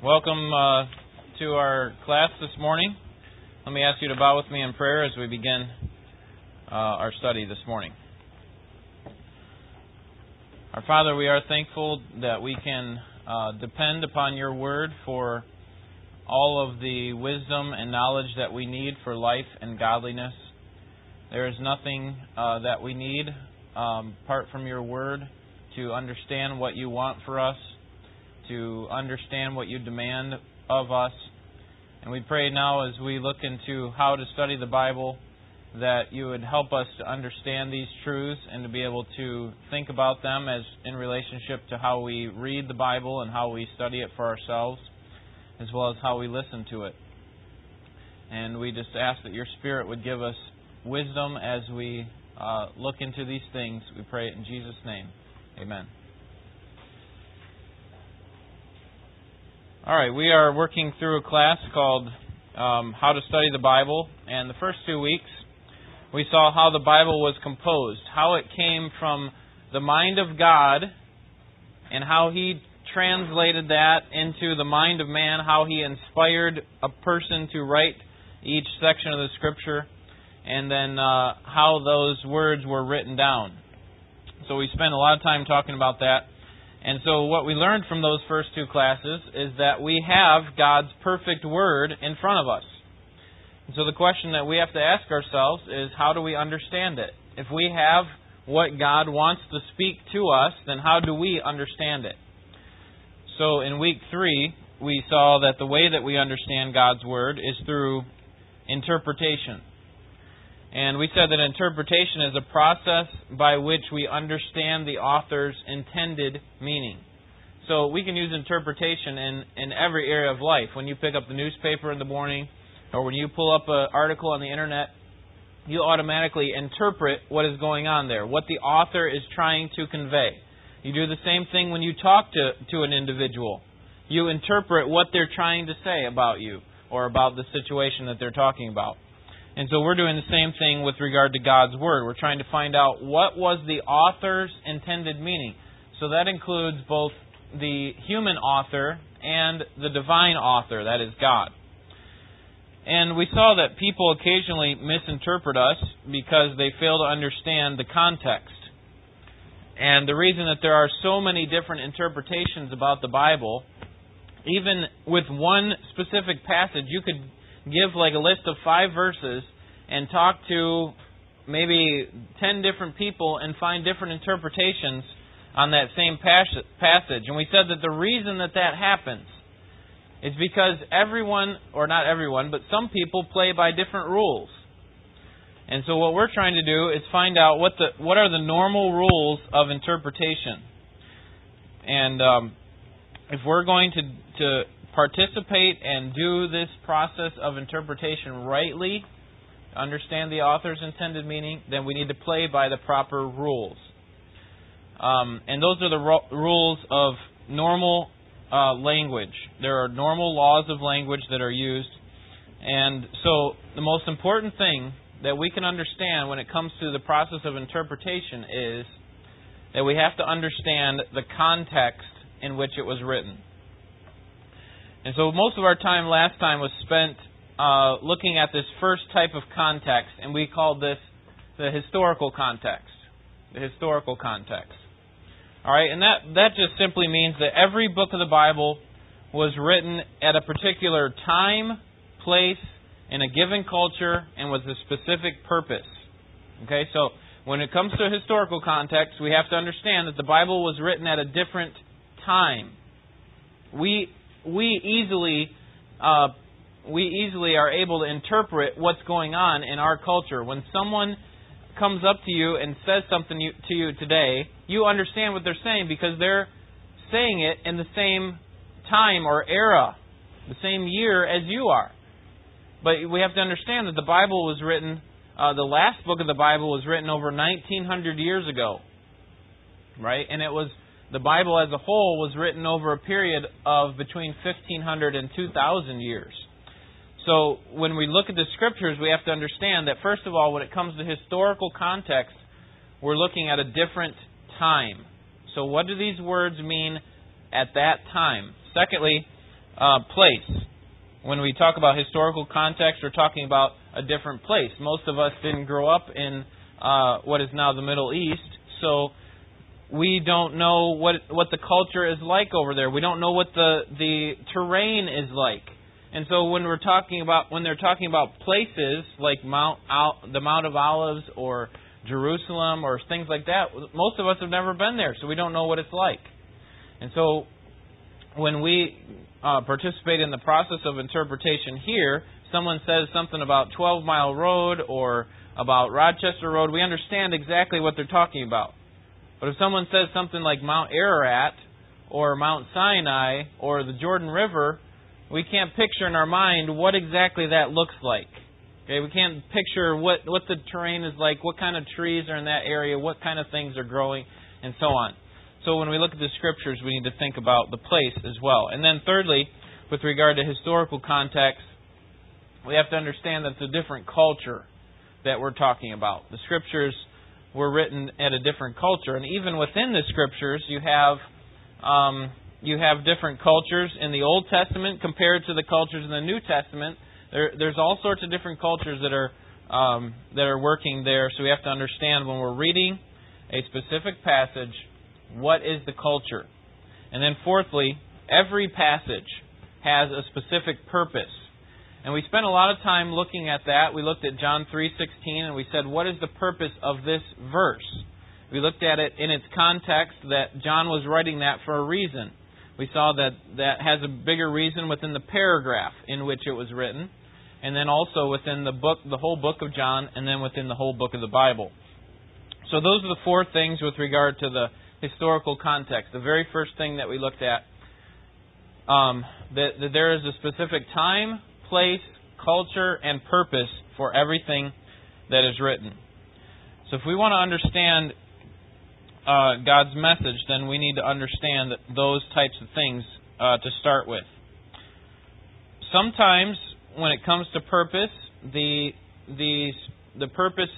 Welcome uh, to our class this morning. Let me ask you to bow with me in prayer as we begin uh, our study this morning. Our Father, we are thankful that we can uh, depend upon your word for all of the wisdom and knowledge that we need for life and godliness. There is nothing uh, that we need um, apart from your word to understand what you want for us to understand what you demand of us. And we pray now as we look into how to study the Bible that you would help us to understand these truths and to be able to think about them as in relationship to how we read the Bible and how we study it for ourselves, as well as how we listen to it. And we just ask that your Spirit would give us wisdom as we uh, look into these things. We pray it in Jesus' name. Amen. All right, we are working through a class called um, How to Study the Bible, and the first two weeks we saw how the Bible was composed, how it came from the mind of God, and how He translated that into the mind of man, how He inspired a person to write each section of the Scripture, and then uh, how those words were written down. So we spent a lot of time talking about that. And so, what we learned from those first two classes is that we have God's perfect Word in front of us. And so, the question that we have to ask ourselves is how do we understand it? If we have what God wants to speak to us, then how do we understand it? So, in week three, we saw that the way that we understand God's Word is through interpretation. And we said that interpretation is a process by which we understand the author's intended meaning. So we can use interpretation in, in every area of life. When you pick up the newspaper in the morning, or when you pull up an article on the internet, you automatically interpret what is going on there, what the author is trying to convey. You do the same thing when you talk to, to an individual. You interpret what they're trying to say about you or about the situation that they're talking about. And so we're doing the same thing with regard to God's Word. We're trying to find out what was the author's intended meaning. So that includes both the human author and the divine author, that is God. And we saw that people occasionally misinterpret us because they fail to understand the context. And the reason that there are so many different interpretations about the Bible, even with one specific passage, you could give like a list of five verses and talk to maybe 10 different people and find different interpretations on that same passage. And we said that the reason that that happens is because everyone, or not everyone, but some people play by different rules. And so what we're trying to do is find out what the what are the normal rules of interpretation. And um, if we're going to to participate and do this process of interpretation rightly, understand the author's intended meaning, then we need to play by the proper rules. Um, and those are the ro- rules of normal uh, language. There are normal laws of language that are used. And so the most important thing that we can understand when it comes to the process of interpretation is that we have to understand the context in which it was written. And so most of our time last time was spent uh, looking at this first type of context, and we called this the historical context. The historical context. All right, and that that just simply means that every book of the Bible was written at a particular time, place, in a given culture, and with a specific purpose. Okay, so when it comes to historical context, we have to understand that the Bible was written at a different time. We we easily uh, we easily are able to interpret what's going on in our culture. When someone comes up to you and says something to you today, you understand what they're saying because they're saying it in the same time or era, the same year as you are. But we have to understand that the Bible was written, uh, the last book of the Bible was written over 1900 years ago. Right? And it was the Bible as a whole was written over a period of between 1500 and 2000 years. So when we look at the scriptures, we have to understand that first of all, when it comes to historical context, we're looking at a different time. So what do these words mean at that time? Secondly, uh, place. When we talk about historical context, we're talking about a different place. Most of us didn't grow up in uh, what is now the Middle East, so we don't know what what the culture is like over there. We don't know what the the terrain is like. And so when we're talking about when they're talking about places like Mount the Mount of Olives or Jerusalem or things like that, most of us have never been there, so we don't know what it's like. And so when we uh, participate in the process of interpretation here, someone says something about 12 Mile Road or about Rochester Road, we understand exactly what they're talking about. But if someone says something like Mount Ararat or Mount Sinai or the Jordan River, we can't picture in our mind what exactly that looks like. Okay, we can't picture what what the terrain is like, what kind of trees are in that area, what kind of things are growing, and so on. So when we look at the scriptures, we need to think about the place as well. And then thirdly, with regard to historical context, we have to understand that it's a different culture that we're talking about. The scriptures were written at a different culture, and even within the scriptures, you have um, you have different cultures in the Old Testament compared to the cultures in the New Testament. There, there's all sorts of different cultures that are um, that are working there. So we have to understand when we're reading a specific passage, what is the culture, and then fourthly, every passage has a specific purpose. And we spent a lot of time looking at that. We looked at John 3:16 and we said what is the purpose of this verse? We looked at it in its context that John was writing that for a reason. We saw that that has a bigger reason within the paragraph in which it was written, and then also within the book, the whole book of John, and then within the whole book of the Bible. So those are the four things with regard to the historical context. The very first thing that we looked at, um, that, that there is a specific time, place, culture, and purpose for everything that is written. So if we want to understand uh, God's message, then we need to understand those types of things uh, to start with. Sometimes, when it comes to purpose, the the the purpose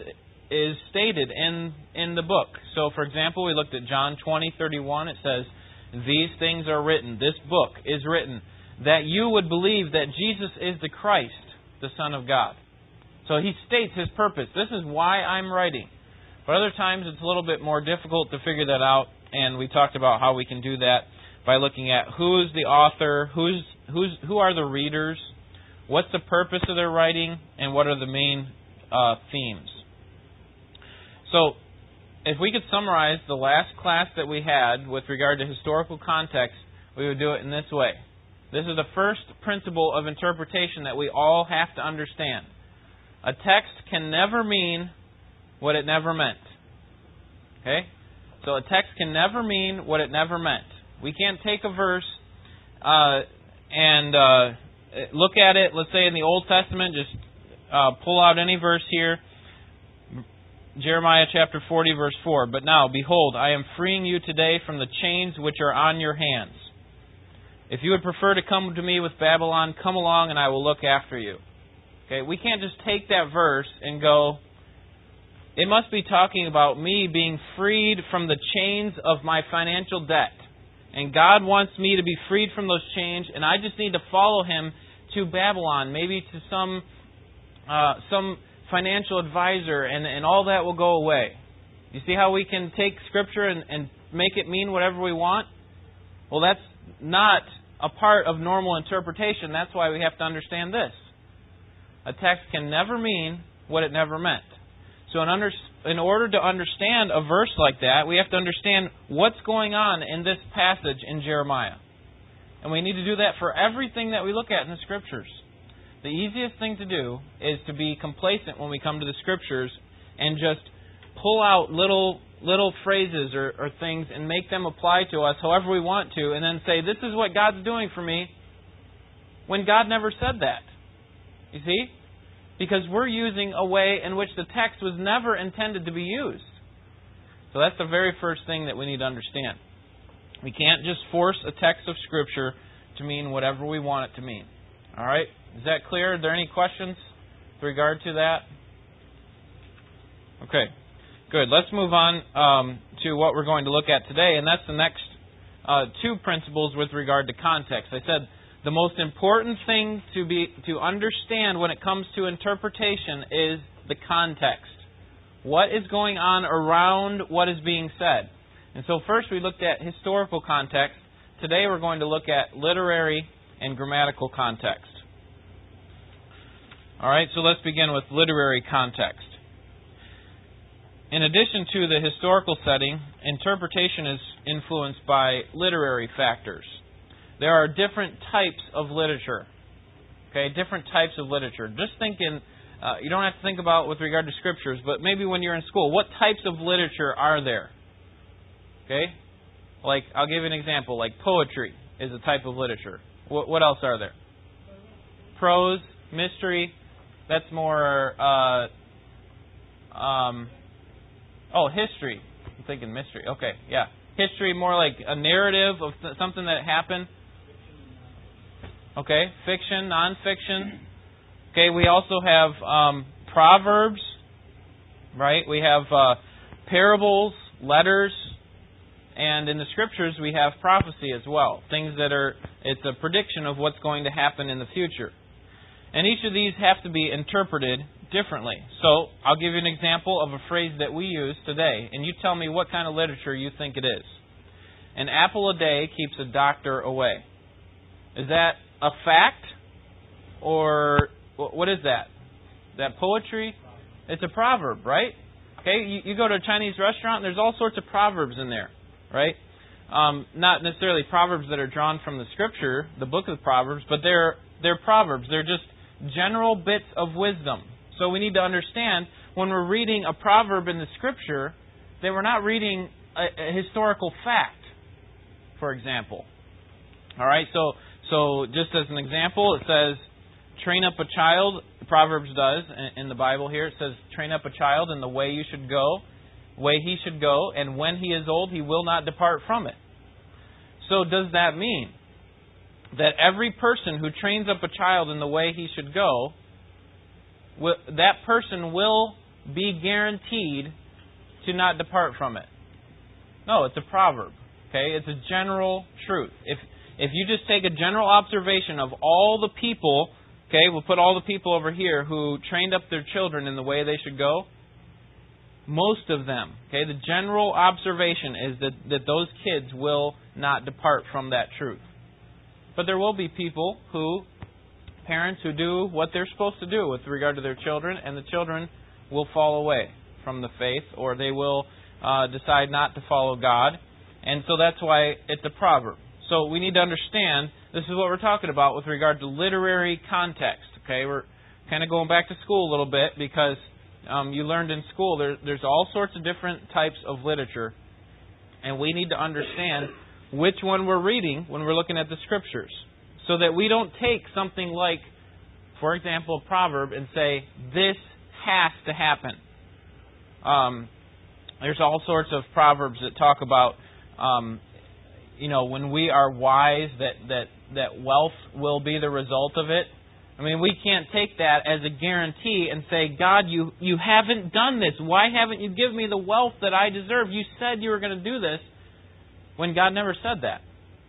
is stated in in the book. So, for example, we looked at John twenty thirty one. It says, "These things are written. This book is written that you would believe that Jesus is the Christ, the Son of God." So he states his purpose. This is why I'm writing. But other times it's a little bit more difficult to figure that out, and we talked about how we can do that by looking at who's the author, who's who's who are the readers, what's the purpose of their writing, and what are the main uh, themes. So, if we could summarize the last class that we had with regard to historical context, we would do it in this way. This is the first principle of interpretation that we all have to understand. A text can never mean what it never meant. Okay? So a text can never mean what it never meant. We can't take a verse uh, and uh, look at it, let's say in the Old Testament, just uh, pull out any verse here. Jeremiah chapter 40, verse 4. But now, behold, I am freeing you today from the chains which are on your hands. If you would prefer to come to me with Babylon, come along and I will look after you. Okay, we can't just take that verse and go, it must be talking about me being freed from the chains of my financial debt. And God wants me to be freed from those chains, and I just need to follow Him to Babylon, maybe to some uh, some financial advisor, and, and all that will go away. You see how we can take Scripture and, and make it mean whatever we want? Well, that's not a part of normal interpretation. That's why we have to understand this. A text can never mean what it never meant. So, in, under, in order to understand a verse like that, we have to understand what's going on in this passage in Jeremiah. And we need to do that for everything that we look at in the Scriptures. The easiest thing to do is to be complacent when we come to the Scriptures and just pull out little little phrases or, or things and make them apply to us however we want to, and then say, This is what God's doing for me, when God never said that. You see? because we're using a way in which the text was never intended to be used. So that's the very first thing that we need to understand. We can't just force a text of Scripture to mean whatever we want it to mean. All right? Is that clear? Are there any questions with regard to that? Okay, good. Let's move on um, to what we're going to look at today, and that's the next uh, two principles with regard to context. I said the most important thing to be to understand when it comes to interpretation is the context. What is going on around what is being said? And so first we looked at historical context. Today we're going to look at literary and grammatical context. All right, so let's begin with literary context. In addition to the historical setting, interpretation is influenced by literary factors. There are different types of literature. Okay, different types of literature. Just thinking, uh, you don't have to think about with regard to scriptures, but maybe when you're in school, what types of literature are there? Okay, like I'll give you an example. Like poetry is a type of literature. What, what else are there? Prose, mystery. That's more. Uh, um, oh, history. I'm thinking mystery. Okay, yeah, history more like a narrative of th- something that happened. Okay, fiction, nonfiction. Okay, we also have um, proverbs, right? We have uh, parables, letters, and in the scriptures we have prophecy as well. Things that are it's a prediction of what's going to happen in the future. And each of these have to be interpreted differently. So, I'll give you an example of a phrase that we use today, and you tell me what kind of literature you think it is. An apple a day keeps a doctor away. Is that a fact? Or what is that? That poetry? It's a proverb, right? Okay, you, you go to a Chinese restaurant, and there's all sorts of proverbs in there, right? Um, not necessarily proverbs that are drawn from the scripture, the book of Proverbs, but they're they're proverbs. They're just general bits of wisdom. So we need to understand when we're reading a proverb in the scripture that we're not reading a, a historical fact, for example. All right, so so, just as an example, it says, train up a child. Proverbs does in the Bible here. It says, train up a child in the way you should go, way he should go, and when he is old, he will not depart from it. So, does that mean that every person who trains up a child in the way he should go, that person will be guaranteed to not depart from it? No, it's a proverb. Okay, it's a general truth. If if you just take a general observation of all the people, okay, we'll put all the people over here who trained up their children in the way they should go, most of them, okay, the general observation is that, that those kids will not depart from that truth. But there will be people who, parents who do what they're supposed to do with regard to their children, and the children will fall away from the faith, or they will uh, decide not to follow God. And so that's why it's a proverb. So we need to understand this is what we're talking about with regard to literary context. Okay, we're kind of going back to school a little bit because um, you learned in school there, there's all sorts of different types of literature, and we need to understand which one we're reading when we're looking at the scriptures, so that we don't take something like, for example, a proverb and say this has to happen. Um, there's all sorts of proverbs that talk about um, you know, when we are wise, that, that, that wealth will be the result of it. I mean, we can't take that as a guarantee and say, God, you, you haven't done this. Why haven't you given me the wealth that I deserve? You said you were going to do this when God never said that.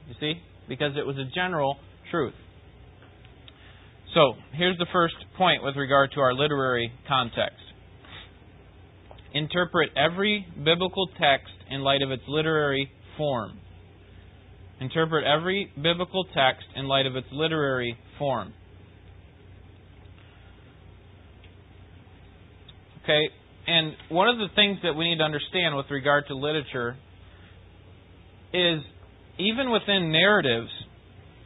You see? Because it was a general truth. So, here's the first point with regard to our literary context. Interpret every biblical text in light of its literary form. Interpret every biblical text in light of its literary form. Okay, and one of the things that we need to understand with regard to literature is even within narratives,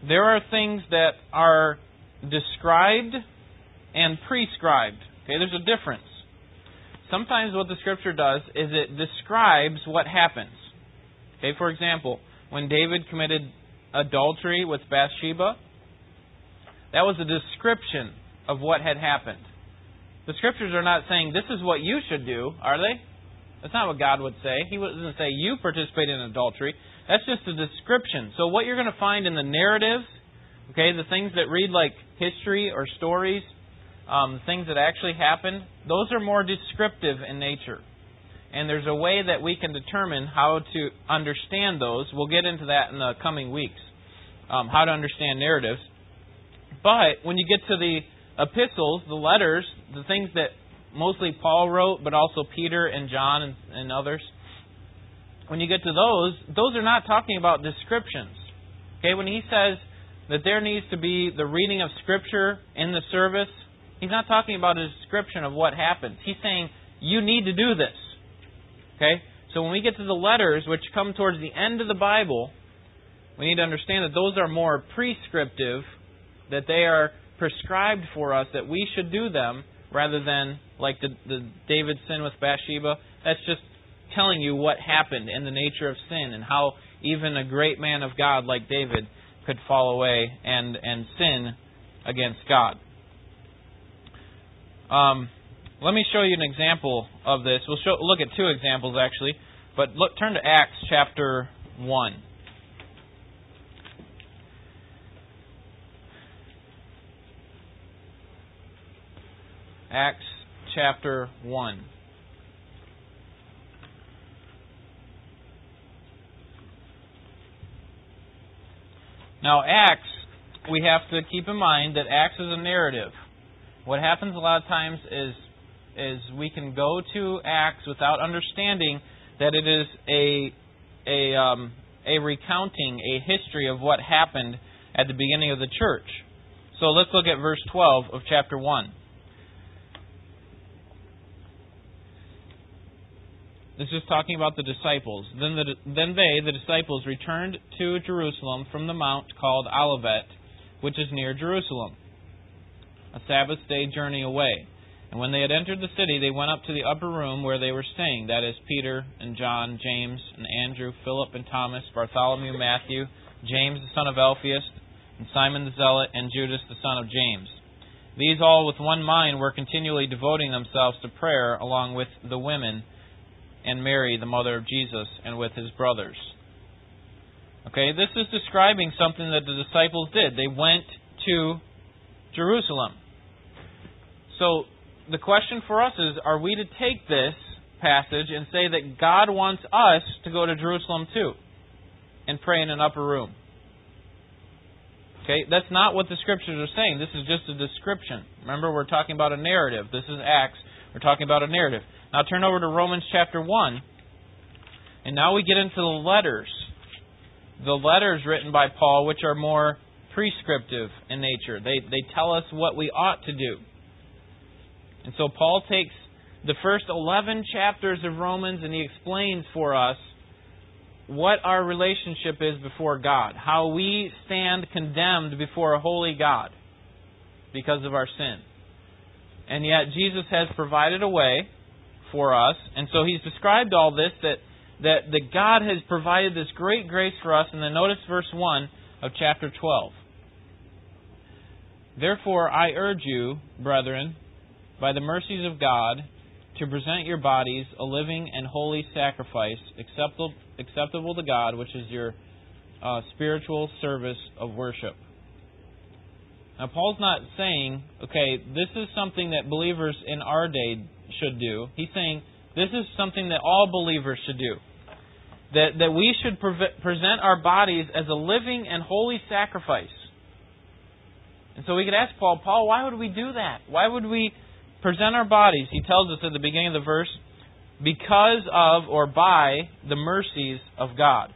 there are things that are described and prescribed. Okay, there's a difference. Sometimes what the scripture does is it describes what happens. Okay, for example, when David committed adultery with Bathsheba, that was a description of what had happened. The scriptures are not saying this is what you should do, are they? That's not what God would say. He doesn't say you participate in adultery. That's just a description. So what you're going to find in the narratives, okay, the things that read like history or stories, um, things that actually happened, those are more descriptive in nature and there's a way that we can determine how to understand those. We'll get into that in the coming weeks, um, how to understand narratives. But when you get to the epistles, the letters, the things that mostly Paul wrote, but also Peter and John and, and others, when you get to those, those are not talking about descriptions. Okay, when he says that there needs to be the reading of Scripture in the service, he's not talking about a description of what happens. He's saying, you need to do this. Okay? So when we get to the letters, which come towards the end of the Bible, we need to understand that those are more prescriptive, that they are prescribed for us, that we should do them, rather than like the, the David sin with Bathsheba. That's just telling you what happened and the nature of sin and how even a great man of God like David could fall away and, and sin against God. Um, let me show you an example of this. We'll show, look at two examples actually, but look, turn to Acts chapter 1. Acts chapter 1. Now, Acts, we have to keep in mind that Acts is a narrative. What happens a lot of times is is we can go to Acts without understanding that it is a a um, a recounting, a history of what happened at the beginning of the church. So let's look at verse 12 of chapter 1. This is talking about the disciples. Then, the, then they, the disciples, returned to Jerusalem from the mount called Olivet, which is near Jerusalem, a Sabbath day journey away. And when they had entered the city, they went up to the upper room where they were staying that is, Peter and John, James and Andrew, Philip and Thomas, Bartholomew, Matthew, James the son of Alphaeus, and Simon the Zealot, and Judas the son of James. These all with one mind were continually devoting themselves to prayer along with the women and Mary, the mother of Jesus, and with his brothers. Okay, this is describing something that the disciples did. They went to Jerusalem. So the question for us is are we to take this passage and say that God wants us to go to Jerusalem too and pray in an upper room? Okay, that's not what the scriptures are saying. This is just a description. Remember, we're talking about a narrative. This is Acts. We're talking about a narrative. Now turn over to Romans chapter 1. And now we get into the letters. The letters written by Paul, which are more prescriptive in nature. They, they tell us what we ought to do. And so Paul takes the first 11 chapters of Romans and he explains for us what our relationship is before God, how we stand condemned before a holy God because of our sin. And yet Jesus has provided a way for us. And so he's described all this that that, that God has provided this great grace for us. And then notice verse 1 of chapter 12. Therefore, I urge you, brethren, by the mercies of God, to present your bodies a living and holy sacrifice, acceptable, acceptable to God, which is your uh, spiritual service of worship. Now, Paul's not saying, okay, this is something that believers in our day should do. He's saying this is something that all believers should do. That, that we should pre- present our bodies as a living and holy sacrifice. And so we could ask Paul, Paul, why would we do that? Why would we present our bodies? He tells us at the beginning of the verse, because of or by the mercies of God.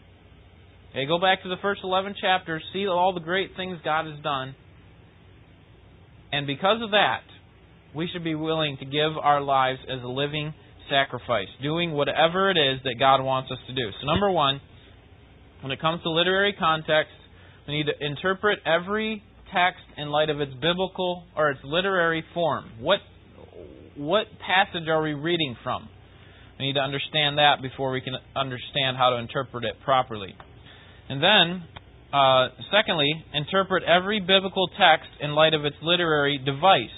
Okay, go back to the first 11 chapters, see all the great things God has done. And because of that, we should be willing to give our lives as a living sacrifice, doing whatever it is that God wants us to do. So, number one, when it comes to literary context, we need to interpret every text in light of its biblical or its literary form. What what passage are we reading from? We need to understand that before we can understand how to interpret it properly. And then, uh, secondly, interpret every biblical text in light of its literary device.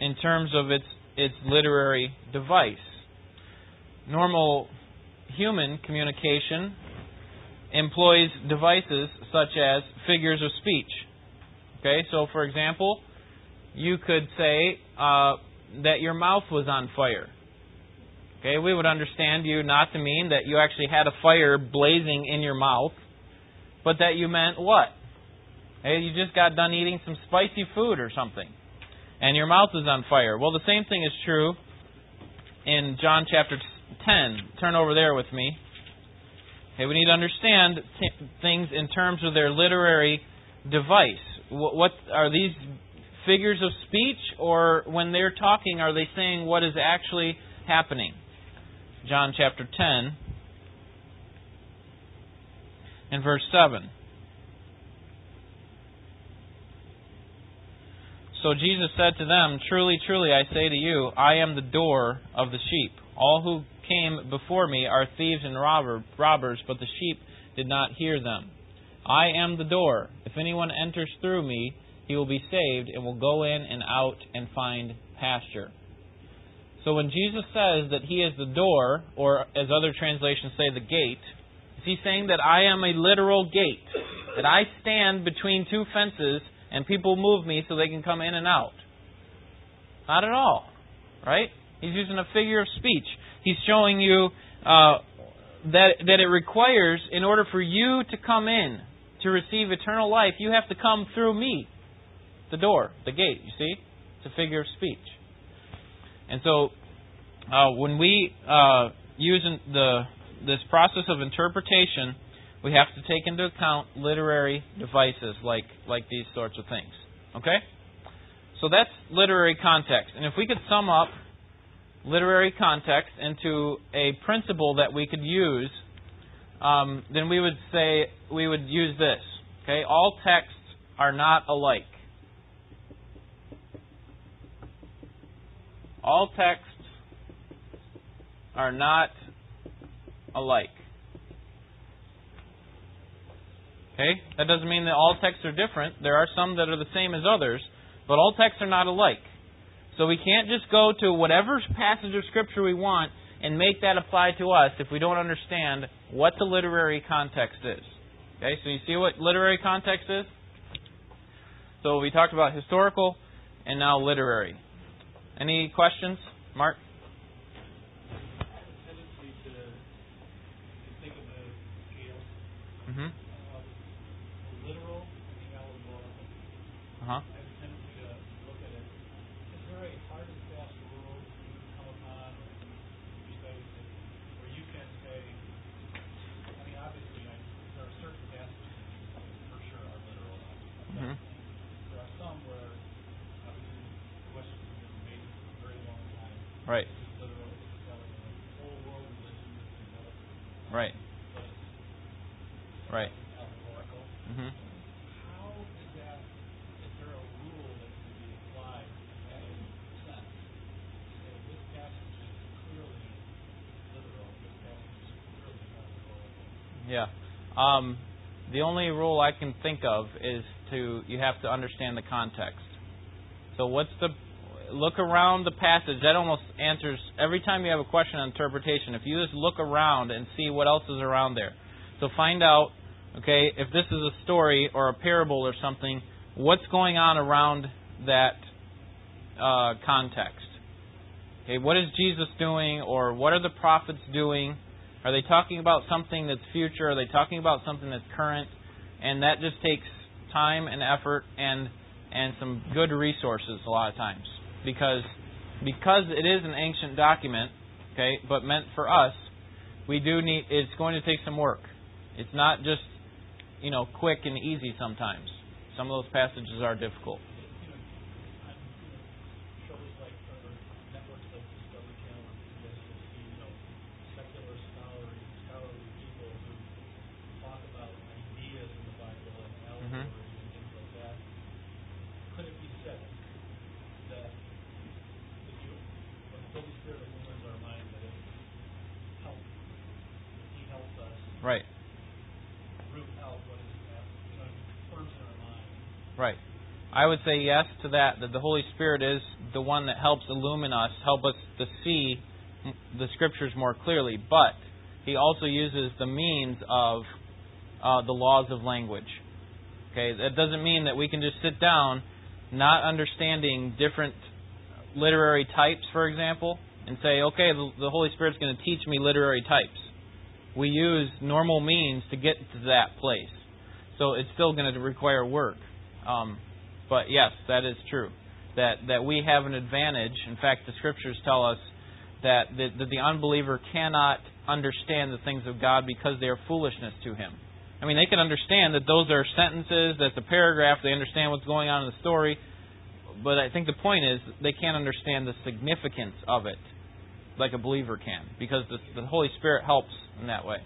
In, terms of its, its literary device. Normal human communication employs devices such as figures of speech. Okay, so for example, you could say uh, that your mouth was on fire. Okay, we would understand you not to mean that you actually had a fire blazing in your mouth, but that you meant what? Hey, you just got done eating some spicy food or something, and your mouth is on fire. Well, the same thing is true in John chapter 10. Turn over there with me. Okay, we need to understand t- things in terms of their literary device. What, what are these figures of speech, or when they're talking, are they saying what is actually happening? John chapter 10 and verse 7. So Jesus said to them, Truly, truly, I say to you, I am the door of the sheep. All who came before me are thieves and robber, robbers, but the sheep did not hear them. I am the door. If anyone enters through me, he will be saved and will go in and out and find pasture. So when Jesus says that he is the door, or as other translations say, the gate, is he saying that I am a literal gate? That I stand between two fences and people move me so they can come in and out? Not at all. Right? He's using a figure of speech. He's showing you uh, that that it requires, in order for you to come in to receive eternal life, you have to come through me, the door, the gate. You see, it's a figure of speech. And so, uh, when we uh, use the this process of interpretation, we have to take into account literary devices like like these sorts of things. Okay? So that's literary context. And if we could sum up literary context into a principle that we could use, um, then we would say we would use this. Okay, all texts are not alike. All texts are not alike. Okay? That doesn't mean that all texts are different. There are some that are the same as others, but all texts are not alike. So we can't just go to whatever passage of Scripture we want and make that apply to us if we don't understand what the literary context is. Okay, so you see what literary context is? So we talked about historical and now literary. Any questions? Mark? Uh-huh. Right. Right. Right. Mm-hmm. Yeah. Um, the only rule I can think of is to you have to understand the context. So what's the look around the passage. That almost answers every time you have a question on interpretation. If you just look around and see what else is around there. So find out, okay, if this is a story or a parable or something, what's going on around that uh, context. Okay, what is Jesus doing or what are the prophets doing? Are they talking about something that's future? Are they talking about something that's current? And that just takes time and effort and and some good resources a lot of times because because it is an ancient document, okay, but meant for us, we do need it's going to take some work. It's not just you know quick and easy sometimes. Some of those passages are difficult. Right. Right. I would say yes to that, that the Holy Spirit is the one that helps illumine us, help us to see the Scriptures more clearly. But He also uses the means of uh, the laws of language. Okay, that doesn't mean that we can just sit down, not understanding different literary types, for example, and say, okay, the, the Holy Spirit's going to teach me literary types we use normal means to get to that place. So it's still going to require work. Um, but yes, that is true. That that we have an advantage. In fact, the scriptures tell us that the, that the unbeliever cannot understand the things of God because they are foolishness to him. I mean, they can understand that those are sentences, that's a paragraph, they understand what's going on in the story, but I think the point is they can't understand the significance of it like a believer can because the, the Holy Spirit helps in that way.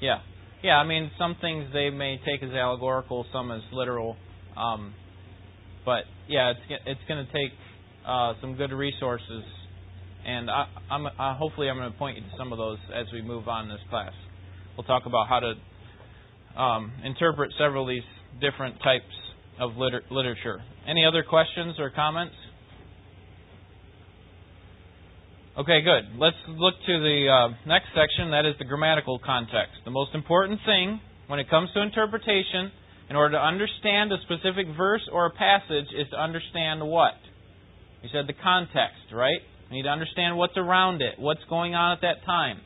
Yeah. Yeah, I mean, some things they may take as allegorical, some as literal. Um, but yeah, it's it's going to take uh, some good resources, and I, I'm uh, hopefully I'm going to point you to some of those as we move on in this class. We'll talk about how to um, interpret several of these different types of liter- literature. Any other questions or comments? Okay, good. Let's look to the uh, next section. That is the grammatical context. The most important thing when it comes to interpretation, in order to understand a specific verse or a passage, is to understand what? You said the context, right? We need to understand what's around it, what's going on at that time.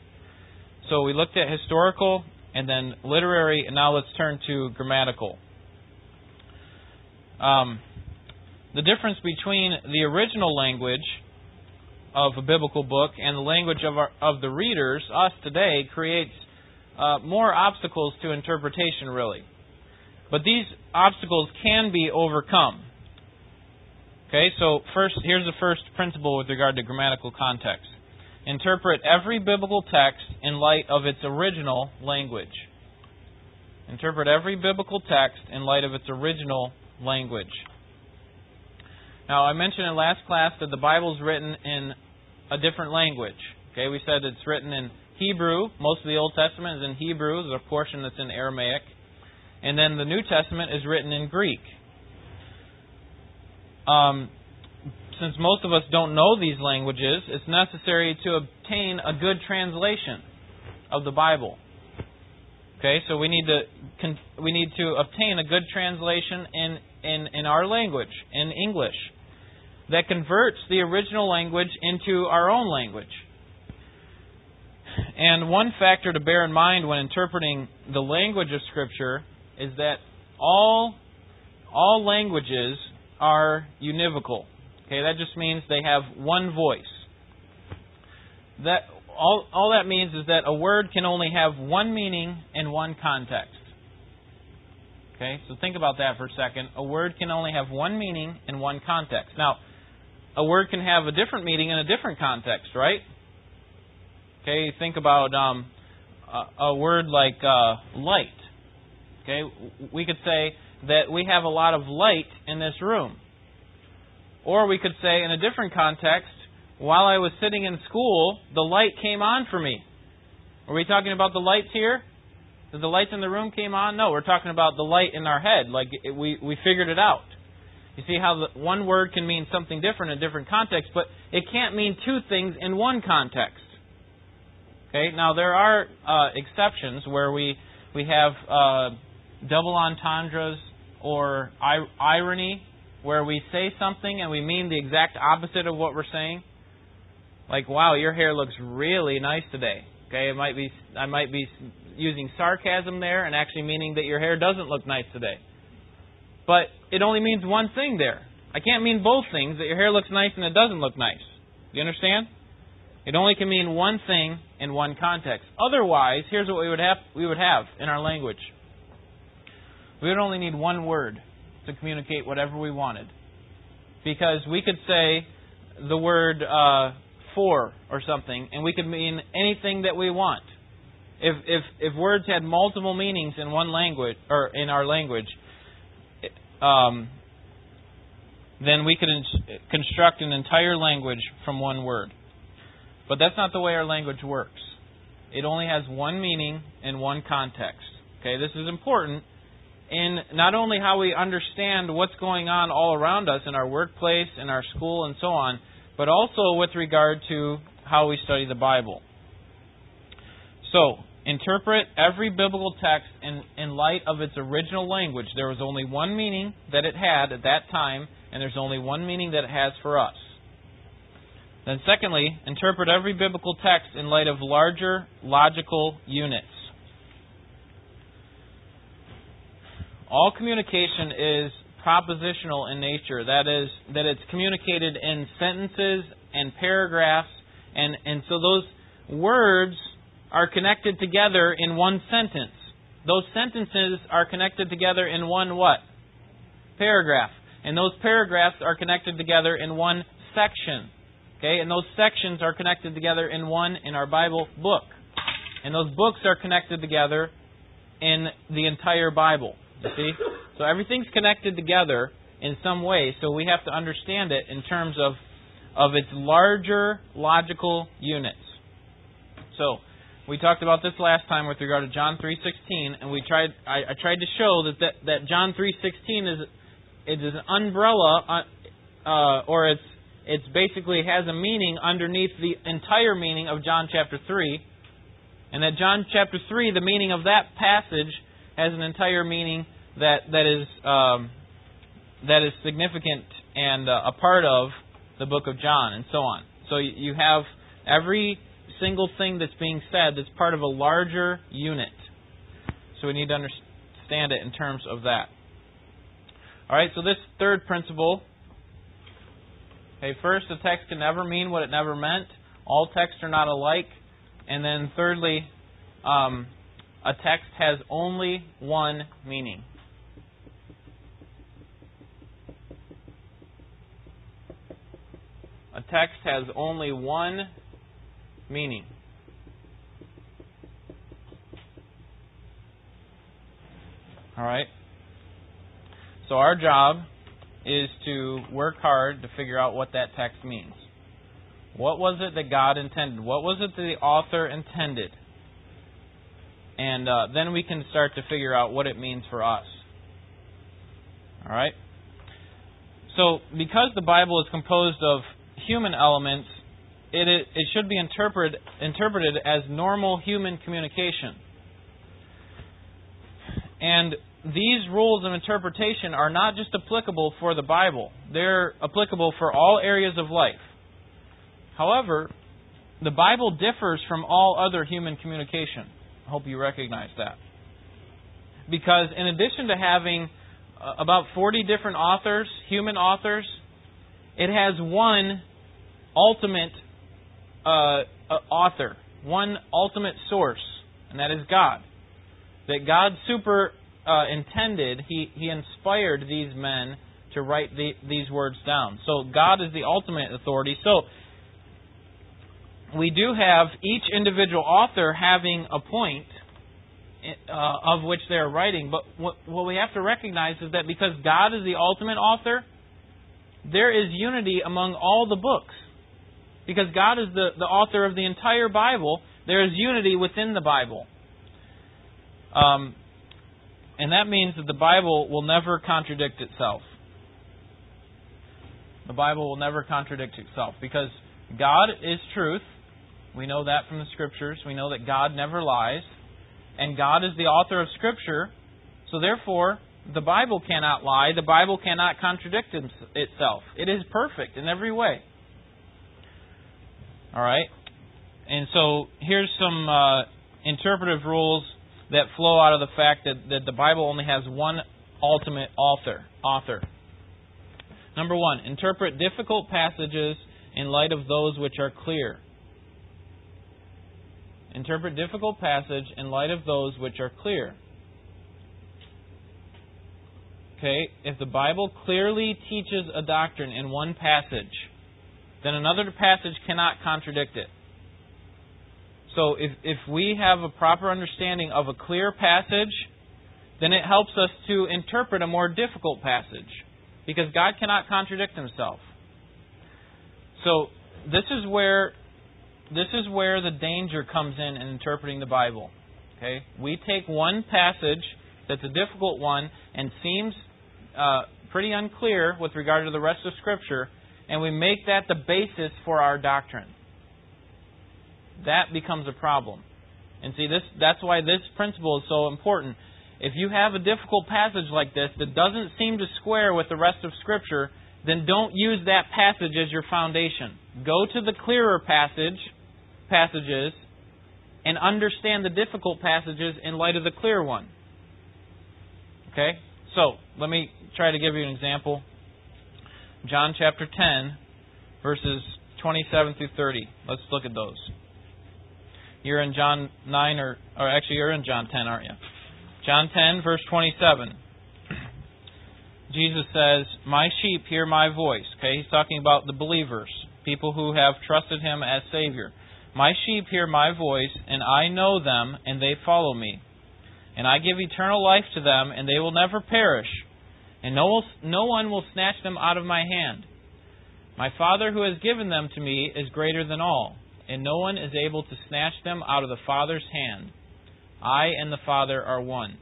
So we looked at historical and then literary, and now let's turn to grammatical. Um, the difference between the original language of a biblical book and the language of, our, of the readers, us today, creates uh, more obstacles to interpretation, really. But these obstacles can be overcome. Okay, so first, here's the first principle with regard to grammatical context. Interpret every biblical text in light of its original language. Interpret every biblical text in light of its original language. Now, I mentioned in last class that the Bible is written in a different language. Okay, we said it's written in Hebrew. Most of the Old Testament is in Hebrew. There's a portion that's in Aramaic. And then the New Testament is written in Greek. Um, since most of us don't know these languages, it's necessary to obtain a good translation of the Bible. Okay, so we need to we need to obtain a good translation in in, in our language, in English, that converts the original language into our own language. And one factor to bear in mind when interpreting the language of Scripture is that all all languages are univocal. Okay, that just means they have one voice. That all all that means is that a word can only have one meaning in one context. Okay, so think about that for a second. A word can only have one meaning in one context. Now, a word can have a different meaning in a different context, right? Okay, think about um, a, word like uh, light. Okay, we could say that we have a lot of light in this room. Or we could say, in a different context, while I was sitting in school, the light came on for me. Are we talking about the lights here? That the lights in the room came on? No, we're talking about the light in our head. Like we we figured it out. You see how the, one word can mean something different in different contexts, but it can't mean two things in one context. Okay. Now there are uh, exceptions where we we have uh, double entendres or ir- irony, where we say something and we mean the exact opposite of what we're saying. Like, wow, your hair looks really nice today. Okay, it might be I might be using sarcasm there and actually meaning that your hair doesn't look nice today. But it only means one thing there. I can't mean both things that your hair looks nice and it doesn't look nice. Do you understand? It only can mean one thing in one context. Otherwise, here's what we would have we would have in our language. We would only need one word to communicate whatever we wanted. Because we could say the word uh, for or something, and we could mean anything that we want. If if if words had multiple meanings in one language or in our language, um, then we could in- construct an entire language from one word. But that's not the way our language works. It only has one meaning in one context. Okay, this is important in not only how we understand what's going on all around us in our workplace, in our school, and so on, but also with regard to how we study the Bible. So, interpret every biblical text in, in light of its original language. There was only one meaning that it had at that time, and there's only one meaning that it has for us. Then, secondly, interpret every biblical text in light of larger logical units. All communication is propositional in nature. That is, that it's communicated in sentences and paragraphs, and, and so those words are connected together in one sentence. Those sentences are connected together in one what? Paragraph. And those paragraphs are connected together in one section. Okay? And those sections are connected together in one in our Bible book. And those books are connected together in the entire Bible. You see? So everything's connected together in some way, so we have to understand it in terms of of its larger logical units. So, we talked about this last time with regard to John 3:16, and we tried. I, I tried to show that that, that John 3:16 is it is an umbrella, uh, uh, or it's it's basically has a meaning underneath the entire meaning of John chapter 3, and that John chapter 3, the meaning of that passage has an entire meaning that that is um, that is significant and uh, a part of the book of John, and so on. So you have every single thing that's being said that's part of a larger unit. So we need to understand it in terms of that. All right. So this third principle. Okay. First, the text can never mean what it never meant. All texts are not alike. And then thirdly, um, a text has only one meaning. A text has only one meaning. All right? So our job is to work hard to figure out what that text means. What was it that God intended? What was it that the author intended? and uh, then we can start to figure out what it means for us. All right? So, because the Bible is composed of human elements, it, it should be interpreted, interpreted as normal human communication. And these rules of interpretation are not just applicable for the Bible, they're applicable for all areas of life. However, the Bible differs from all other human communication. I hope you recognize that. Because in addition to having uh, about 40 different authors, human authors, it has one ultimate uh, author, one ultimate source, and that is God. That God super uh, intended, he, he inspired these men to write the, these words down. So God is the ultimate authority. So we do have each individual author having a point uh, of which they are writing. But what, what we have to recognize is that because God is the ultimate author, there is unity among all the books. Because God is the, the author of the entire Bible, there is unity within the Bible. Um, and that means that the Bible will never contradict itself. The Bible will never contradict itself because God is truth we know that from the Scriptures. We know that God never lies. And God is the author of Scripture. So therefore, the Bible cannot lie. The Bible cannot contradict itself. It is perfect in every way. All right? And so here's some uh, interpretive rules that flow out of the fact that, that the Bible only has one ultimate author. Author. Number one, interpret difficult passages in light of those which are clear. Interpret difficult passage in light of those which are clear. Okay, if the Bible clearly teaches a doctrine in one passage, then another passage cannot contradict it. So if, if we have a proper understanding of a clear passage, then it helps us to interpret a more difficult passage because God cannot contradict himself. So this is where this is where the danger comes in in interpreting the Bible. Okay, we take one passage that's a difficult one and seems uh, pretty unclear with regard to the rest of Scripture, and we make that the basis for our doctrine. That becomes a problem. And see, this that's why this principle is so important. If you have a difficult passage like this that doesn't seem to square with the rest of Scripture, then don't use that passage as your foundation. go to the clearer passage passages and understand the difficult passages in light of the clear one. Okay? So, let me try to give you an example. John chapter 10, verses 27 through 30. Let's look at those. You're in John 9, or, or actually, you're in John 10, aren't you? John 10, verse 27. Jesus says, My sheep hear my voice. Okay, he's talking about the believers, people who have trusted him as Savior. My sheep hear my voice, and I know them, and they follow me. And I give eternal life to them, and they will never perish, and no, no one will snatch them out of my hand. My Father who has given them to me is greater than all, and no one is able to snatch them out of the Father's hand. I and the Father are one.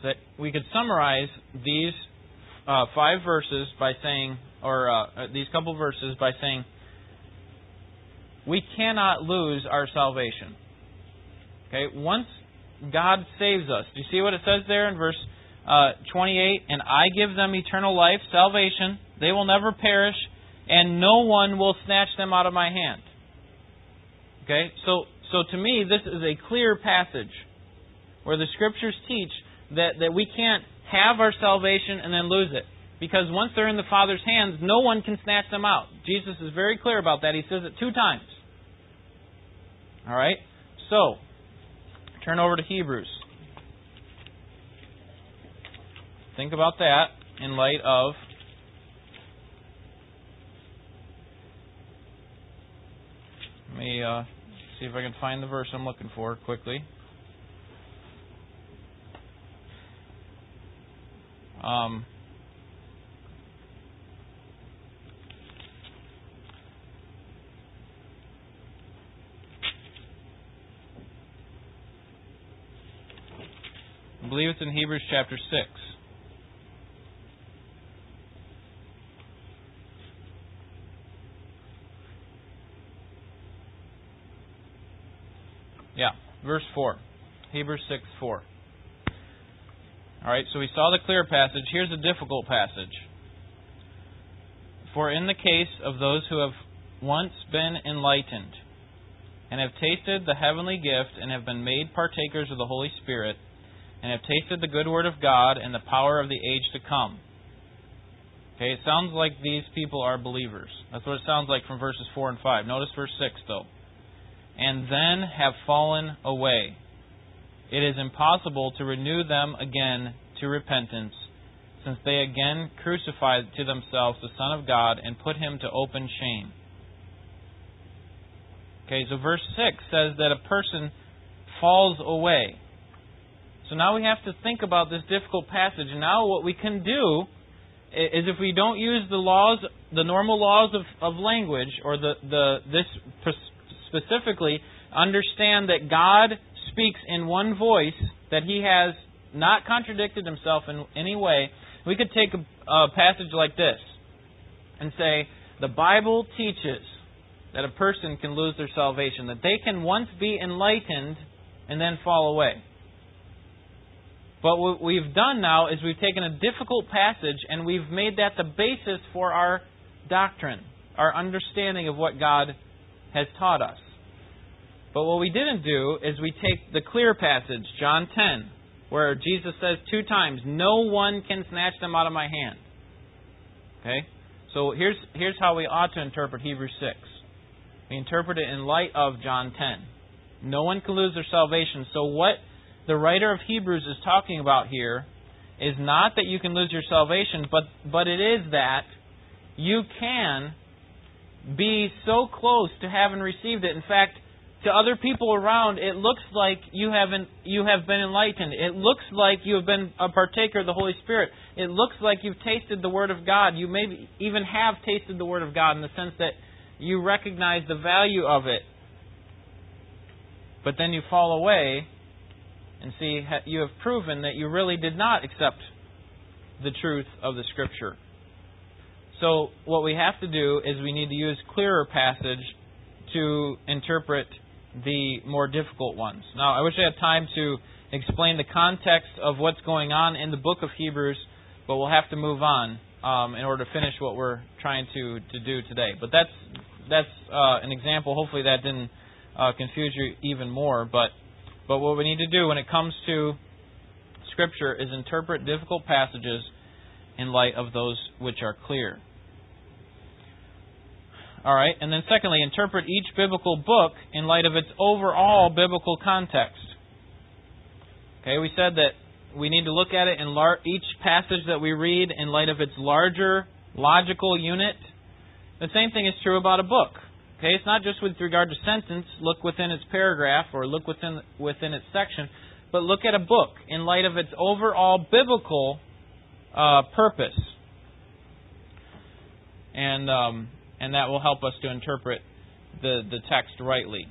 So that we could summarize these uh, five verses by saying, or uh, uh, these couple verses by saying, we cannot lose our salvation. Okay, once God saves us, do you see what it says there in verse uh, 28? And I give them eternal life, salvation. They will never perish, and no one will snatch them out of my hand. Okay, so so to me, this is a clear passage where the scriptures teach that, that we can't have our salvation and then lose it. Because once they're in the Father's hands, no one can snatch them out. Jesus is very clear about that. He says it two times. All right? So, turn over to Hebrews. Think about that in light of Let me uh, see if I can find the verse I'm looking for quickly. Um, I believe it's in Hebrews chapter 6. Yeah, verse 4. Hebrews 6 4. All right, so we saw the clear passage. Here's a difficult passage. For in the case of those who have once been enlightened, and have tasted the heavenly gift, and have been made partakers of the Holy Spirit, and have tasted the good word of God and the power of the age to come. Okay, it sounds like these people are believers. That's what it sounds like from verses 4 and 5. Notice verse 6, though. And then have fallen away it is impossible to renew them again to repentance, since they again crucified to themselves the Son of God and put him to open shame. Okay, so verse 6 says that a person falls away. So now we have to think about this difficult passage. Now what we can do is if we don't use the laws, the normal laws of, of language, or the, the this specifically, understand that God speaks in one voice, that he has not contradicted himself in any way, we could take a, a passage like this and say, the Bible teaches that a person can lose their salvation, that they can once be enlightened and then fall away. But what we've done now is we've taken a difficult passage and we've made that the basis for our doctrine, our understanding of what God has taught us. But what we didn't do is we take the clear passage, John 10, where Jesus says two times, No one can snatch them out of my hand. Okay? So here's, here's how we ought to interpret Hebrews 6. We interpret it in light of John 10. No one can lose their salvation. So what the writer of Hebrews is talking about here is not that you can lose your salvation, but, but it is that you can be so close to having received it. In fact, to other people around, it looks like you haven't you have been enlightened. It looks like you have been a partaker of the Holy Spirit. It looks like you've tasted the Word of God. You maybe even have tasted the Word of God in the sense that you recognize the value of it. But then you fall away and see you have proven that you really did not accept the truth of the Scripture. So what we have to do is we need to use clearer passage to interpret the more difficult ones. Now, I wish I had time to explain the context of what's going on in the book of Hebrews, but we'll have to move on. um, in order to finish what we're trying to, to do today. But that's that's uh, an example. Hopefully that didn't uh, confuse you even more. But but what we need to do when it comes to Scripture is interpret difficult passages in light of those which are clear. All right, and then secondly, interpret each biblical book in light of its overall biblical context. Okay, we said that we need to look at it in lar- each passage that we read in light of its larger logical unit. The same thing is true about a book. Okay, it's not just with regard to sentence, look within its paragraph or look within within its section, but look at a book in light of its overall biblical uh, purpose, and um, and that will help us to interpret the the text rightly.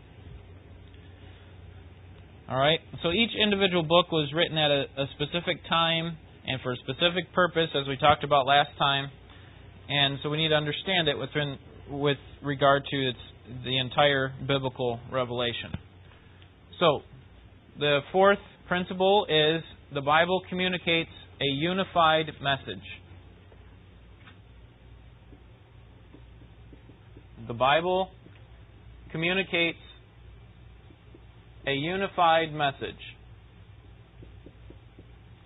All right. So each individual book was written at a, a specific time and for a specific purpose, as we talked about last time, and so we need to understand it within with regard to its the entire biblical revelation. So, the fourth principle is the Bible communicates a unified message. The Bible communicates a unified message.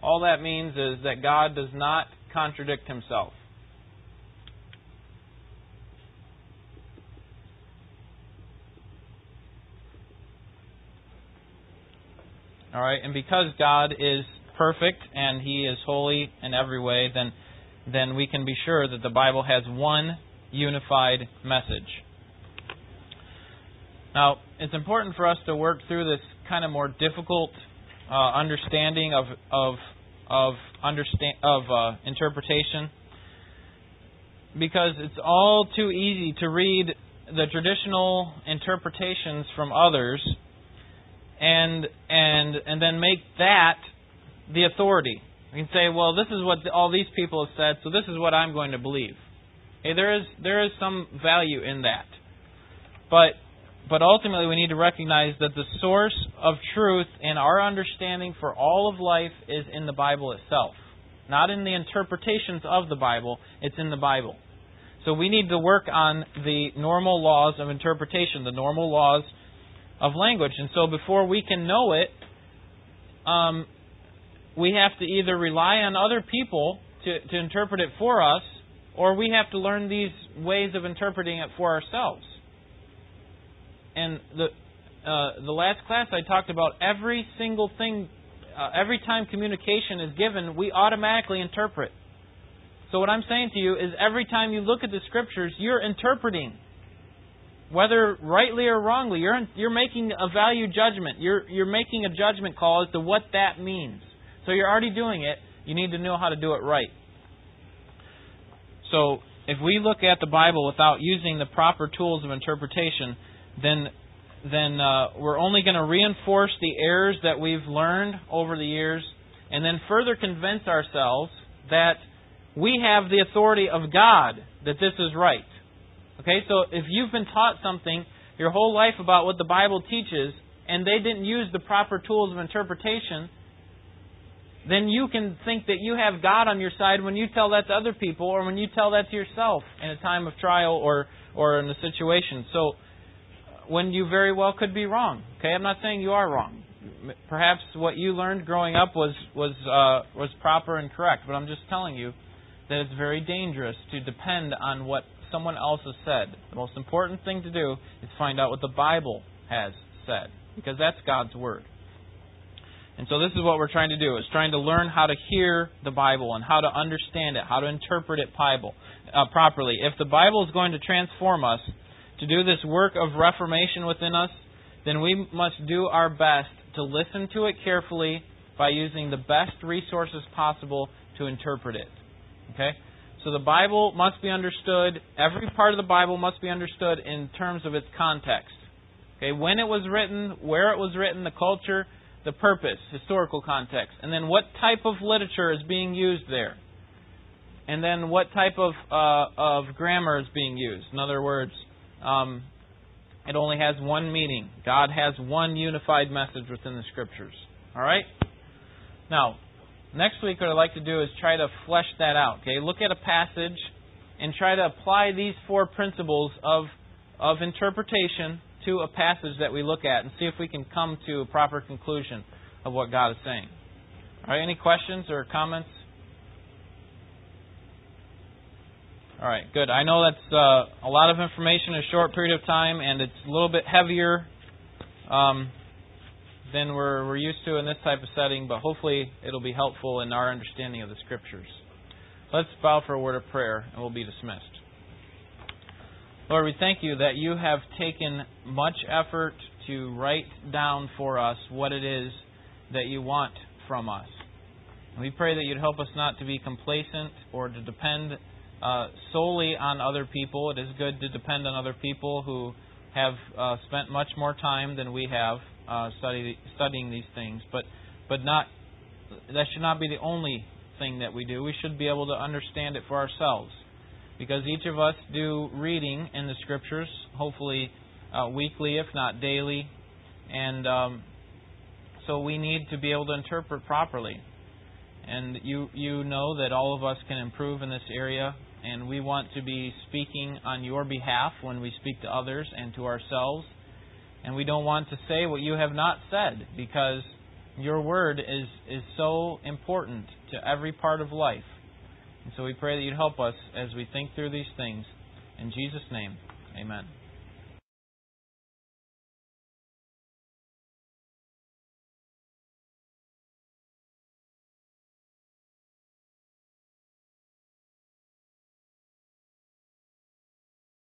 All that means is that God does not contradict himself. All right, and because God is perfect and He is holy in every way, then then we can be sure that the Bible has one unified message. Now, it's important for us to work through this kind of more difficult uh, understanding of of of understand of uh, interpretation because it's all too easy to read the traditional interpretations from others and and and then make that the authority. You can say, well, this is what all these people have said, so this is what I'm going to believe. There is there is some value in that, but but ultimately we need to recognize that the source of truth in our understanding for all of life is in the Bible itself, not in the interpretations of the Bible. It's in the Bible. So we need to work on the normal laws of interpretation, the normal laws of language. And so before we can know it, um, we have to either rely on other people to, to interpret it for us, or we have to learn these ways of interpreting it for ourselves. And the uh, the last class I talked about every single thing, uh, every time communication is given, we automatically interpret. So what I'm saying to you is every time you look at the scriptures, you're interpreting whether rightly or wrongly, you're you're making a value judgment. You're you're making a judgment call as to what that means. So you're already doing it. You need to know how to do it right. So if we look at the Bible without using the proper tools of interpretation, then then uh, we're only going to reinforce the errors that we've learned over the years, and then further convince ourselves that we have the authority of God that this is right. Okay, so if you've been taught something your whole life about what the Bible teaches, and they didn't use the proper tools of interpretation, then you can think that you have God on your side when you tell that to other people or when you tell that to yourself in a time of trial or, or in a situation. So, when you very well could be wrong. Okay, I'm not saying you are wrong. Perhaps what you learned growing up was was uh, was proper and correct, but I'm just telling you that it's very dangerous to depend on what someone else has said. The most important thing to do is find out what the Bible has said, because that's God's Word. And so this is what we're trying to do, is trying to learn how to hear the Bible and how to understand it, how to interpret it Bible, uh, properly. If the Bible is going to transform us, to do this work of reformation within us, then we must do our best to listen to it carefully by using the best resources possible to interpret it. Okay? So the Bible must be understood, every part of the Bible must be understood in terms of its context. Okay, when it was written, where it was written, the culture, the purpose, historical context, and then what type of literature is being used there. And then what type of uh, of grammar is being used. In other words, um, it only has one meaning. God has one unified message within the Scriptures. All right. Now, next week, what I'd like to do is try to flesh that out. Okay, look at a passage and try to apply these four principles of of interpretation to a passage that we look at, and see if we can come to a proper conclusion of what God is saying. All right, any questions or comments? All right, good. I know that's uh, a lot of information in a short period of time, and it's a little bit heavier um, than we're, we're used to in this type of setting, but hopefully it'll be helpful in our understanding of the Scriptures. Let's bow for a word of prayer, and we'll be dismissed. Lord, we thank you that you have taken much effort to write down for us what it is that you want from us. And we pray that you'd help us not to be complacent or to depend uh, solely on other people. It is good to depend on other people who have uh, spent much more time than we have uh, study, studying these things, but but not that should not be the only thing that we do. We should be able to understand it for ourselves, because each of us do reading in the scriptures, hopefully uh, weekly, if not daily, and um, so we need to be able to interpret properly. And you you know that all of us can improve in this area, and we want to be speaking on your behalf when we speak to others and to ourselves. And we don't want to say what you have not said because your word is, is so important to every part of life. And so we pray that you'd help us as we think through these things. In Jesus' name, amen.